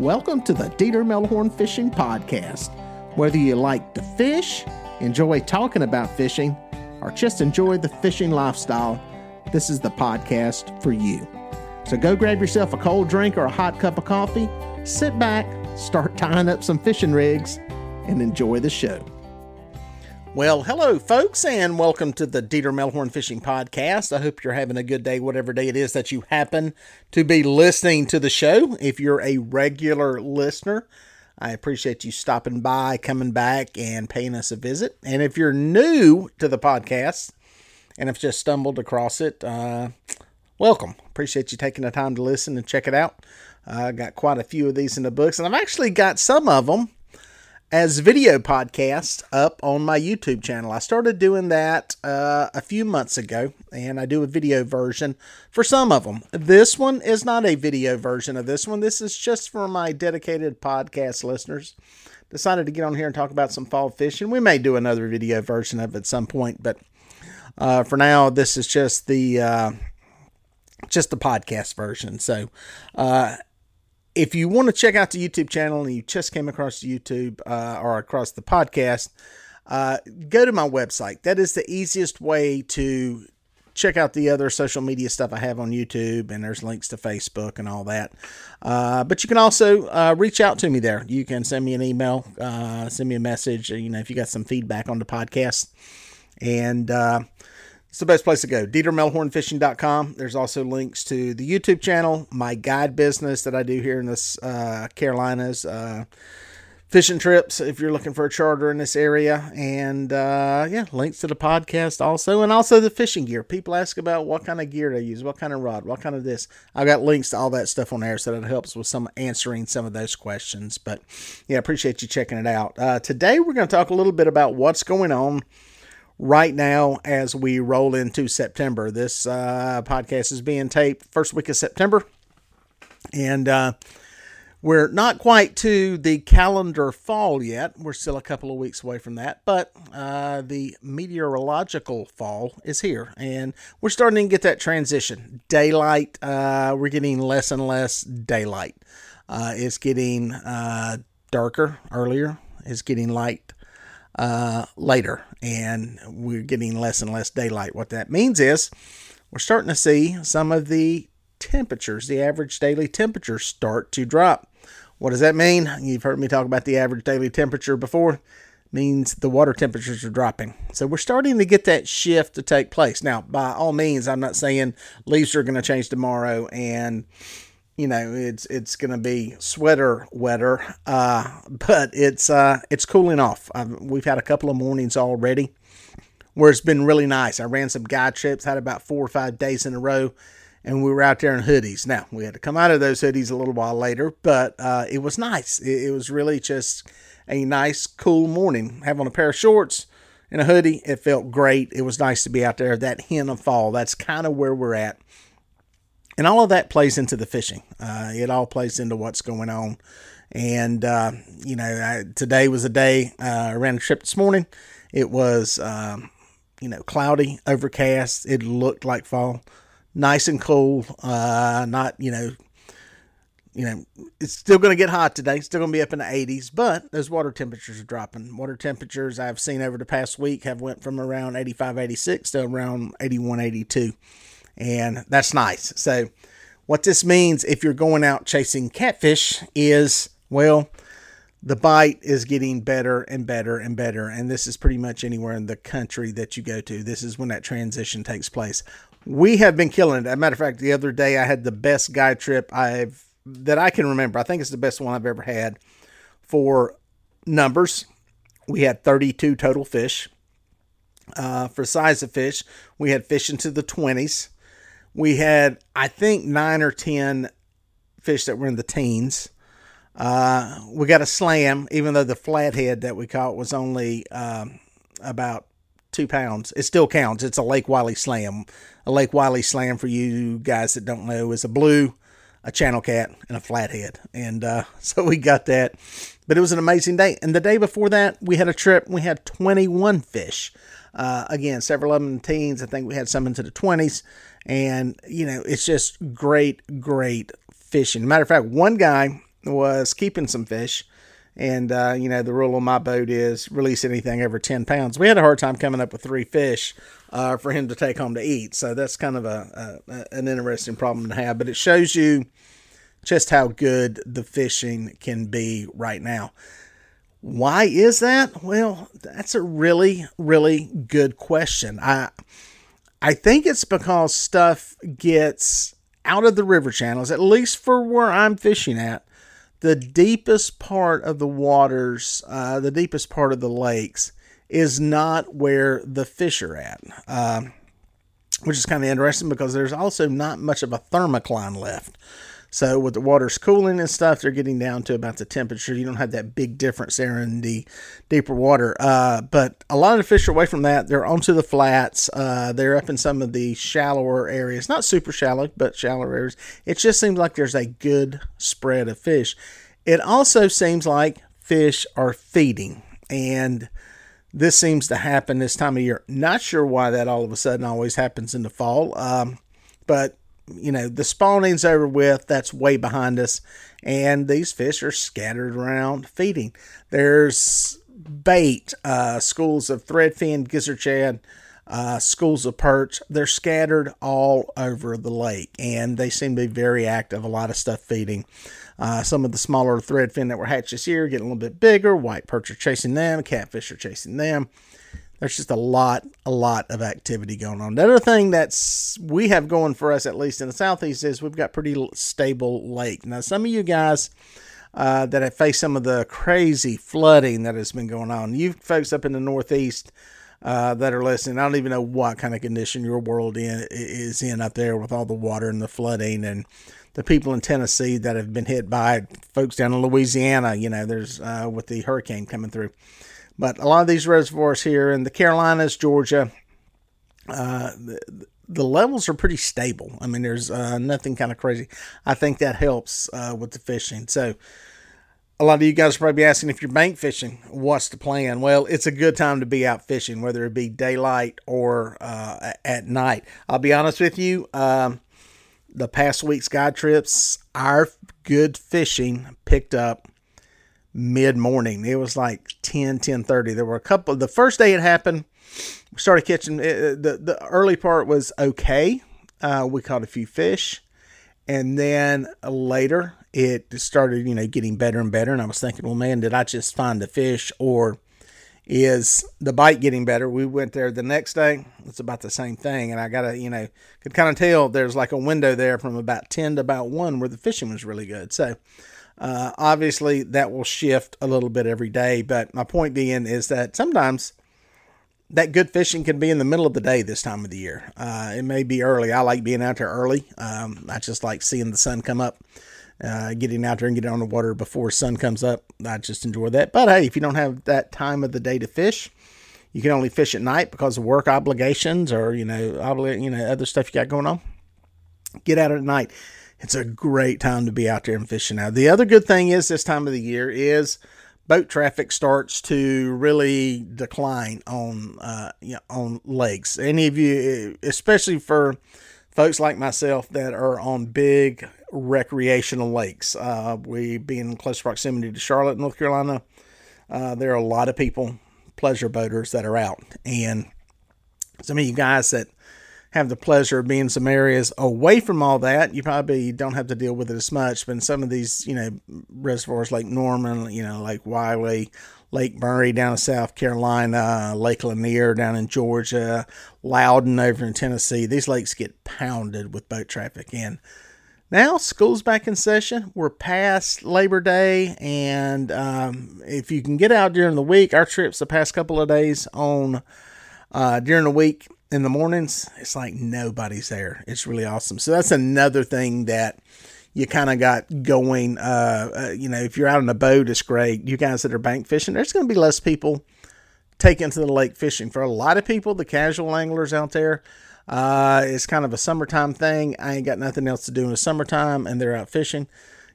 Welcome to the Dieter Melhorn Fishing Podcast. Whether you like to fish, enjoy talking about fishing, or just enjoy the fishing lifestyle, this is the podcast for you. So go grab yourself a cold drink or a hot cup of coffee, sit back, start tying up some fishing rigs, and enjoy the show. Well, hello, folks, and welcome to the Dieter Melhorn Fishing Podcast. I hope you're having a good day, whatever day it is that you happen to be listening to the show. If you're a regular listener, I appreciate you stopping by, coming back, and paying us a visit. And if you're new to the podcast and have just stumbled across it, uh, welcome. Appreciate you taking the time to listen and check it out. I uh, got quite a few of these in the books, and I've actually got some of them as video podcasts up on my YouTube channel. I started doing that uh, a few months ago, and I do a video version for some of them. This one is not a video version of this one. This is just for my dedicated podcast listeners. Decided to get on here and talk about some fall fishing. We may do another video version of it at some point, but uh, for now, this is just the uh, just the podcast version. So, uh, if you want to check out the YouTube channel and you just came across YouTube uh, or across the podcast, uh, go to my website. That is the easiest way to check out the other social media stuff I have on YouTube, and there's links to Facebook and all that. Uh, but you can also uh, reach out to me there. You can send me an email, uh, send me a message. You know, if you got some feedback on the podcast, and uh, it's the best place to go. DieterMelhornFishing.com. There's also links to the YouTube channel, my guide business that I do here in the uh, Carolinas, uh, fishing trips if you're looking for a charter in this area, and uh, yeah, links to the podcast also, and also the fishing gear. People ask about what kind of gear to use, what kind of rod, what kind of this. I've got links to all that stuff on there, so that helps with some answering some of those questions. But yeah, I appreciate you checking it out. Uh, today we're going to talk a little bit about what's going on right now as we roll into September. This uh, podcast is being taped first week of September, and uh, we're not quite to the calendar fall yet. We're still a couple of weeks away from that, but uh, the meteorological fall is here, and we're starting to get that transition. Daylight, uh, we're getting less and less daylight. Uh, it's getting uh, darker earlier. It's getting light uh, later, and we're getting less and less daylight. What that means is we're starting to see some of the temperatures, the average daily temperatures, start to drop. What does that mean? You've heard me talk about the average daily temperature before. Means the water temperatures are dropping. So we're starting to get that shift to take place. Now, by all means, I'm not saying leaves are going to change tomorrow and you know it's it's going to be sweater weather uh, but it's uh, it's cooling off. We've had a couple of mornings already where it's been really nice. I ran some guide trips had about four or five days in a row and we were out there in hoodies. Now we had to come out of those hoodies a little while later but uh, it was nice. It, it was really just a nice cool morning. Having a pair of shorts and a hoodie it felt great. It was nice to be out there that hint of fall. That's kind of where we're at and all of that plays into the fishing. Uh, it all plays into what's going on. And uh, you know, I, today was a day. Uh, I ran a trip this morning. It was um, you know cloudy, overcast. It looked like fall, nice and cool. Uh, not you know. You know, it's still going to get hot today. Still going to be up in the 80s, but those water temperatures are dropping. Water temperatures I've seen over the past week have went from around 85, 86 to around 81, 82 and that's nice. So, what this means if you're going out chasing catfish is, well, the bite is getting better and better and better. And this is pretty much anywhere in the country that you go to. This is when that transition takes place. We have been killing it. As a matter of fact, the other day I had the best guide trip I've that I can remember. I think it's the best one I've ever had for numbers. We had 32 total fish. Uh, for size of fish, we had fish into the 20s we had I think nine or ten fish that were in the teens. Uh, we got a slam, even though the flathead that we caught was only um, about two pounds. It still counts. It's a Lake Wylie slam. A Lake Wylie slam, for you guys that don't know, is a blue, a channel cat, and a flathead. And uh, so we got that. But it was an amazing day. And the day before that, we had a trip. We had 21 fish. Uh, again, several of them teens. I think we had some into the 20s. And, you know, it's just great, great fishing. Matter of fact, one guy was keeping some fish. And, uh, you know, the rule on my boat is release anything over 10 pounds. We had a hard time coming up with three fish uh, for him to take home to eat. So that's kind of a, a, an interesting problem to have. But it shows you just how good the fishing can be right now. Why is that? Well, that's a really, really good question. I I think it's because stuff gets out of the river channels, at least for where I'm fishing at. The deepest part of the waters, uh, the deepest part of the lakes, is not where the fish are at, uh, which is kind of interesting because there's also not much of a thermocline left. So with the water's cooling and stuff, they're getting down to about the temperature. You don't have that big difference there in the deeper water. Uh, but a lot of the fish are away from that. They're onto the flats. Uh, they're up in some of the shallower areas, not super shallow, but shallower areas. It just seems like there's a good spread of fish. It also seems like fish are feeding, and this seems to happen this time of year. Not sure why that all of a sudden always happens in the fall, um, but you know, the spawning's over with. That's way behind us. And these fish are scattered around feeding. There's bait, uh, schools of threadfin, gizzard shad, uh, schools of perch. They're scattered all over the lake, and they seem to be very active. A lot of stuff feeding. Uh, some of the smaller threadfin that were hatched this year getting a little bit bigger. White perch are chasing them. Catfish are chasing them there's just a lot, a lot of activity going on. The other thing that's we have going for us, at least in the southeast, is we've got pretty stable lake. Now, some of you guys uh, that have faced some of the crazy flooding that has been going on, you folks up in the northeast uh, that are listening, I don't even know what kind of condition your world in, is in up there with all the water and the flooding and the people in Tennessee that have been hit by folks down in Louisiana. You know, there's uh, with the hurricane coming through. But a lot of these reservoirs here in the Carolinas, Georgia, uh, the, the, levels are pretty stable. I mean, there's uh, nothing kind of crazy. I think that helps uh, with the fishing. So, a lot of you guys are probably asking if you're bank fishing, what's the plan? Well, it's a good time to be out fishing, whether it be daylight or uh, at night. I'll be honest with you. Um, the past week's guide trips, our good fishing picked up mid morning. It was like 10, 10 30. There were a couple, the first day it happened, we started catching, it, the, the early part was okay. Uh, we caught a few fish. And then later it started, you know, getting better and better. And I was thinking, well, man, did I just find a fish or is the bite getting better? We went there the next day. It's about the same thing. And I got to, you know, could kind of tell there's like a window there from about 10 to about 1 where the fishing was really good. So, uh, obviously, that will shift a little bit every day, but my point being is that sometimes that good fishing can be in the middle of the day this time of the year. Uh, it may be early. I like being out there early. Um, I just like seeing the sun come up, uh, getting out there and getting on the water before sun comes up. I just enjoy that. But hey, if you don't have that time of the day to fish, you can only fish at night because of work obligations or you know, obli- you know, other stuff you got going on. Get out at night it's a great time to be out there and fishing now. The other good thing is this time of the year is boat traffic starts to really decline on uh, you know, on lakes. Any of you, especially for folks like myself that are on big recreational lakes, uh, we being in close proximity to Charlotte, North Carolina, uh, there are a lot of people, pleasure boaters that are out, and some of you guys that have the pleasure of being in some areas away from all that, you probably don't have to deal with it as much. But in some of these, you know, reservoirs like Norman, you know, like Wylie, Lake Murray down in South Carolina, Lake Lanier down in Georgia, Loudon over in Tennessee, these lakes get pounded with boat traffic. And now school's back in session. We're past Labor Day, and um, if you can get out during the week, our trips the past couple of days on uh, during the week in the mornings, it's like nobody's there. It's really awesome. So that's another thing that you kind of got going. Uh, uh, you know, if you're out on a boat, it's great. You guys that are bank fishing, there's going to be less people taking to the lake fishing. For a lot of people, the casual anglers out there, uh, it's kind of a summertime thing. I ain't got nothing else to do in the summertime, and they're out fishing.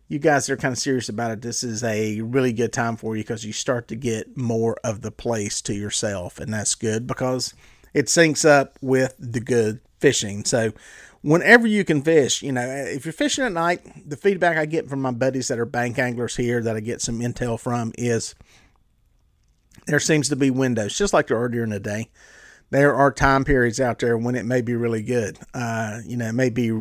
You guys are kind of serious about it. This is a really good time for you because you start to get more of the place to yourself, and that's good because it syncs up with the good fishing. So whenever you can fish, you know, if you're fishing at night, the feedback I get from my buddies that are bank anglers here that I get some intel from is there seems to be windows, just like there are during the day. There are time periods out there when it may be really good. Uh, you know, it may be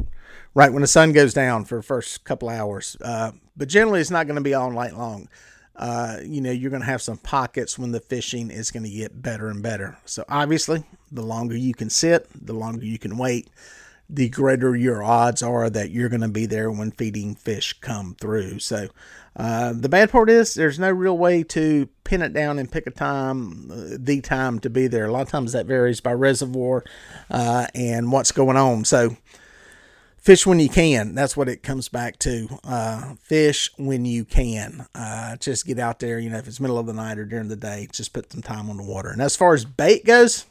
right when the sun goes down for the first couple hours. Uh, but generally, it's not going to be all night long. Uh, you know, you're going to have some pockets when the fishing is going to get better and better. So, obviously, the longer you can sit, the longer you can wait, the greater your odds are that you're going to be there when feeding fish come through. So, uh, the bad part is there's no real way to pin it down and pick a time, uh, the time to be there. A lot of times that varies by reservoir uh, and what's going on. So, fish when you can. That's what it comes back to. Uh, fish when you can. Uh, just get out there. You know, if it's middle of the night or during the day, just put some time on the water. And as far as bait goes,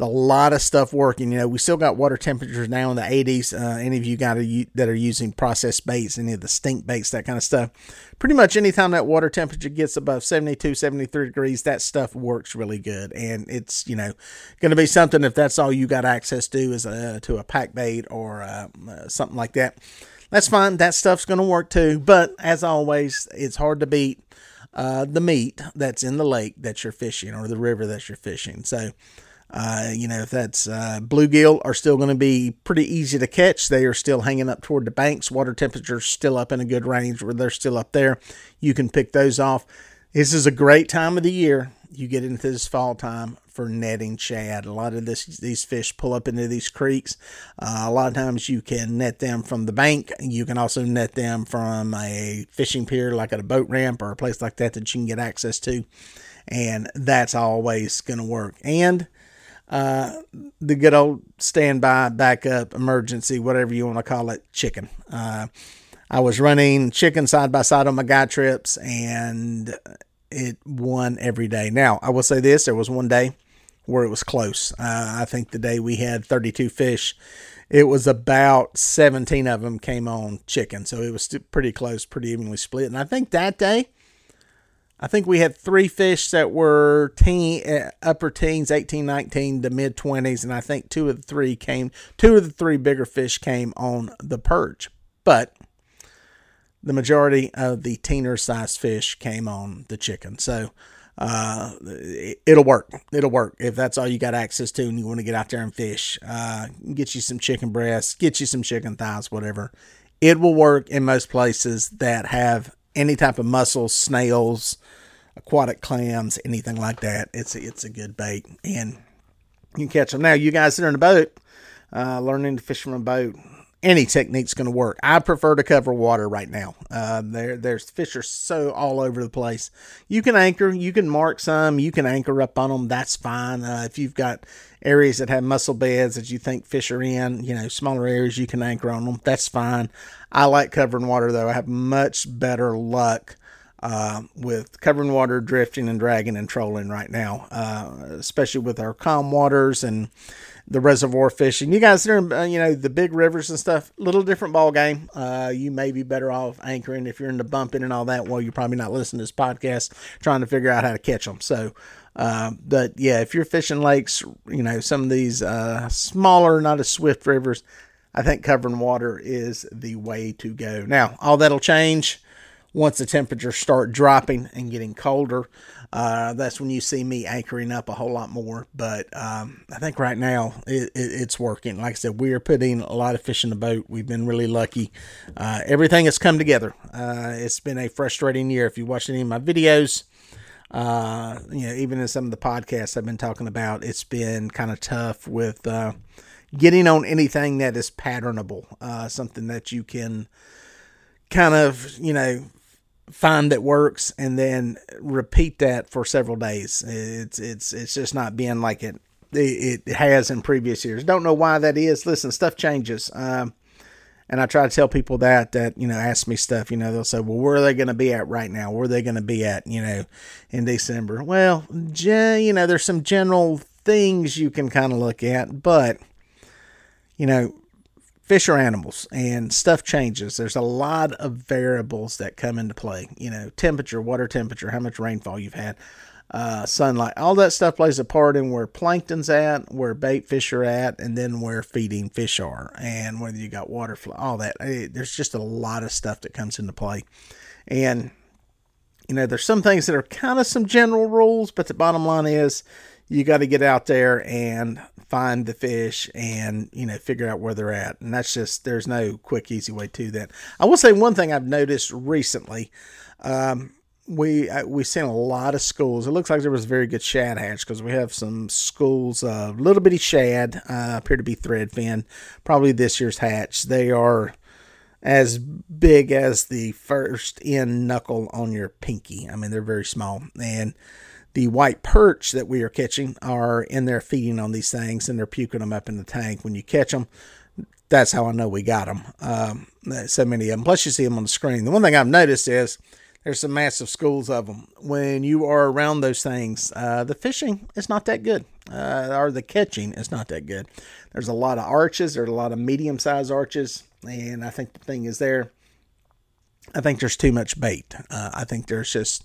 a lot of stuff working. You know, we still got water temperatures now in the 80s. Uh, any of you got a, that are using processed baits, any of the stink baits, that kind of stuff. Pretty much anytime that water temperature gets above 72, 73 degrees, that stuff works really good. And it's, you know, going to be something if that's all you got access to is a, to a pack bait or uh, uh, something like that. That's fine. That stuff's going to work too. But as always, it's hard to beat uh, the meat that's in the lake that you're fishing or the river that you're fishing. So, uh, you know, if that's uh, bluegill are still going to be pretty easy to catch. They are still hanging up toward the banks. Water temperature's still up in a good range where they're still up there. You can pick those off. This is a great time of the year. You get into this fall time for netting shad. A lot of this, these fish pull up into these creeks. Uh, a lot of times you can net them from the bank. You can also net them from a fishing pier, like at a boat ramp or a place like that that you can get access to. And that's always going to work. And uh, the good old standby, backup, emergency, whatever you want to call it, chicken. Uh, I was running chicken side by side on my guy trips, and it won every day. Now, I will say this: there was one day where it was close. Uh, I think the day we had 32 fish, it was about 17 of them came on chicken, so it was pretty close, pretty evenly split. And I think that day I think we had three fish that were teen, uh, upper teens, 18, 19 to mid 20s, and I think two of the three came, two of the three bigger fish came on the perch. But the majority of the teener sized fish came on the chicken. So uh, it'll work. It'll work if that's all you got access to and you want to get out there and fish. Uh, get you some chicken breasts, get you some chicken thighs, whatever. It will work in most places that have any type of mussels, snails, aquatic clams, anything like that. It's a, it's a good bait, and you can catch them. Now, you guys that are in a boat, uh, learning to fish from a boat, any technique's going to work. I prefer to cover water right now. Uh, there, there's fish are so all over the place. You can anchor, you can mark some, you can anchor up on them. That's fine. Uh, if you've got areas that have mussel beds that you think fish are in, you know, smaller areas, you can anchor on them. That's fine. I like covering water though. I have much better luck uh, with covering water, drifting, and dragging and trolling right now, uh, especially with our calm waters and the reservoir fishing. You guys are, uh, you know, the big rivers and stuff, little different ball game. Uh, you may be better off anchoring if you're into bumping and all that. Well, you're probably not listening to this podcast trying to figure out how to catch them. So, uh, but yeah, if you're fishing lakes, you know, some of these smaller, not as swift rivers, I think covering water is the way to go. Now, all that'll change once the temperatures start dropping and getting colder, uh, that's when you see me anchoring up a whole lot more. But um, I think right now it, it, it's working. Like I said, we are putting a lot of fish in the boat. We've been really lucky. Uh, everything has come together. Uh, it's been a frustrating year. If you watch any of my videos, uh, you know, even in some of the podcasts I've been talking about, it's been kind of tough with uh, getting on anything that is patternable, uh, something that you can kind of, you know, find that works and then repeat that for several days. It's it's it's just not being like it it, has in previous years. Don't know why that is. Listen, stuff changes. Um, and I try to tell people that that you know ask me stuff. You know they'll say, well, where are they going to be at right now? Where are they going to be at? You know, in December. Well, you know, there's some general things you can kind of look at, but you know, fish are animals and stuff changes. There's a lot of variables that come into play. You know, temperature, water temperature, how much rainfall you've had. uh, sunlight. All that stuff plays a part in where plankton's at, where bait fish are at, and then where feeding fish are, and whether you got water flow, all that. There's just a lot of stuff that comes into play. And, you know, there's some things that are kind of some general rules, but the bottom line is you got to get out there and find the fish and you know figure out where they're at and that's just there's no quick easy way to that i will say one thing i've noticed recently um, we we've seen a lot of schools. It looks like there was a very good shad hatch because we have some schools of uh, little bitty shad uh, appear to be thread threadfin. Probably this year's hatch. They are as big as the first end knuckle on your pinky. I mean, they're very small. And the white perch that we are catching are in there feeding on these things and they're puking them up in the tank. When you catch them, that's how I know we got them. Um, so many of them. Plus, you see them on the screen. The one thing I've noticed is there's some massive schools of them. When you are around those things, uh, the fishing is not that good, uh, or the catching is not that good. There's a lot of arches, there's a lot of medium sized arches, and I think the thing is there. I think there's too much bait. Uh, I think there's just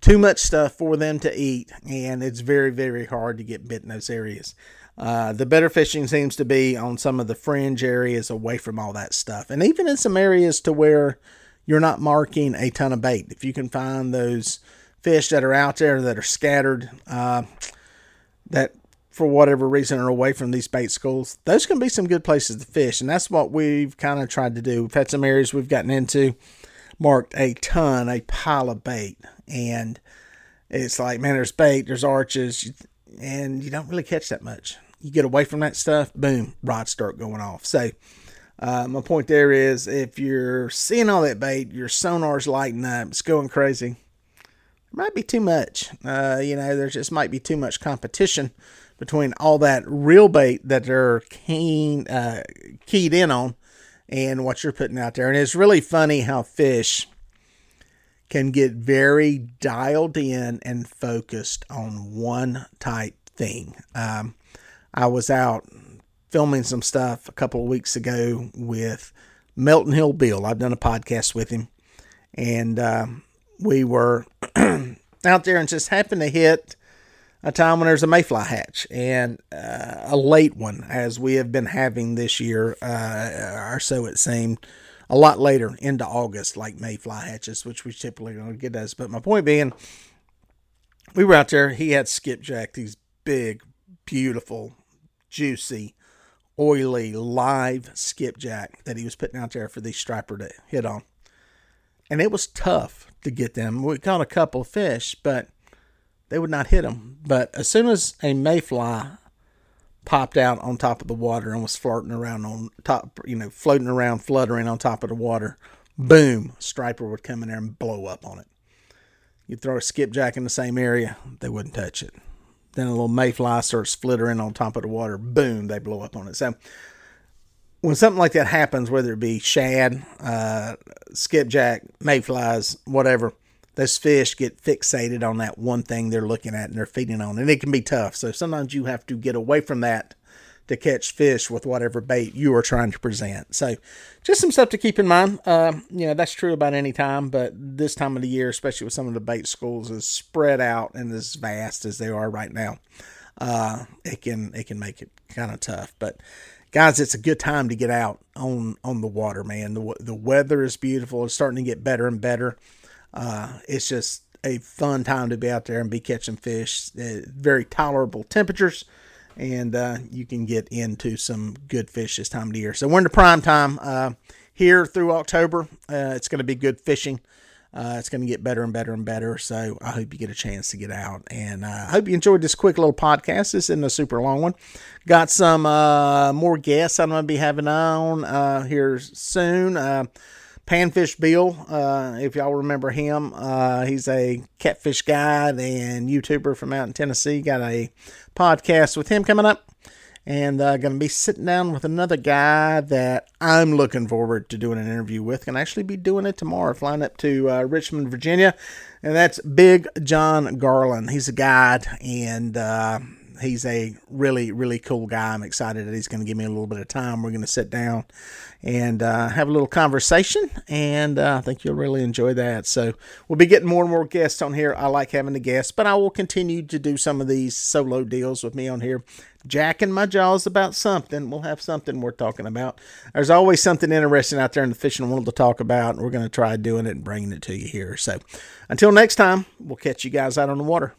too much stuff for them to eat, and it's very, very hard to get bit in those areas. Uh, the better fishing seems to be on some of the fringe areas away from all that stuff, and even in some areas to where you're not marking a ton of bait. If you can find those fish that are out there that are scattered, uh, that for whatever reason are away from these bait schools, those can be some good places to fish. And that's what we've kind of tried to do. We've had some areas we've gotten into, marked a ton, a pile of bait. And it's like, man, there's bait, there's arches, and you don't really catch that much. You get away from that stuff, boom, rods start going off. So, uh, my point there is if you're seeing all that bait, your sonar's lighting up, it's going crazy. There might be too much. Uh, you know, there just might be too much competition between all that real bait that they're keen, uh, keyed in on and what you're putting out there. And it's really funny how fish can get very dialed in and focused on one type thing. Um, I was out filming some stuff a couple of weeks ago with Melton Hill Bill. I've done a podcast with him, and uh, we were out there and just happened to hit a time when there's a mayfly hatch and uh, a late one, as we have been having this year, uh, or so it seemed. A lot later into August, like mayfly hatches, which we typically don't get those. But my point being, we were out there. He had skipjack, these big, beautiful, juicy oily live skipjack that he was putting out there for these striper to hit on. And it was tough to get them. We caught a couple of fish, but they would not hit them. But as soon as a mayfly popped out on top of the water and was floating around on top, you know, floating around, fluttering on top of the water, boom, striper would come in there and blow up on it. You'd throw a skipjack in the same area, they wouldn't touch it. Then a little mayfly starts flittering on top of the water. Boom, they blow up on it. So when something like that happens, whether it be shad, uh, skipjack, mayflies, whatever, those fish get fixated on that one thing they're looking at and they're feeding on. And it can be tough. So sometimes you have to get away from that to catch fish with whatever bait you are trying to present. So, just some stuff to keep in mind. Uh, you know, that's true about any time, but this time of the year, especially with some of the bait schools, as spread out and as vast as they are right now. Uh, it can it can make it kind of tough, but guys, it's a good time to get out on on the water, man. The the weather is beautiful. It's starting to get better and better. Uh, it's just a fun time to be out there and be catching fish. Uh, very tolerable temperatures and uh, you can get into some good fish this time of the year. So we're in the prime time uh, here through October. Uh, it's going to be good fishing. Uh, it's going to get better and better and better. So I hope you get a chance to get out. And I hope you enjoyed this quick little podcast. This isn't a super long one. Got some more guests I'm going to be having on here soon. Panfish Bill, uh, if y'all remember him, uh, he's a catfish guide and YouTuber from out in Tennessee. Got a podcast with him coming up, and uh, going to be sitting down with another guy that I'm looking forward to doing an interview with. Can actually be doing it tomorrow, flying up to uh, Richmond, Virginia, and that's Big John Garland. He's a guide, and uh, he's a really, really cool guy. I'm excited that he's going to give me a little bit of time. We're going to sit down and uh, have a little conversation, and uh, I think you'll really enjoy that. So we'll be getting more and more guests on here. I like having the guests, but I will continue to do some of these solo deals with me on here jacking my jaws about something. We'll have something we're talking about. There's always something interesting out there in the fishing world to talk about, and we're going to try doing it and bringing it to you here. So until next time, we'll catch you guys out on the water.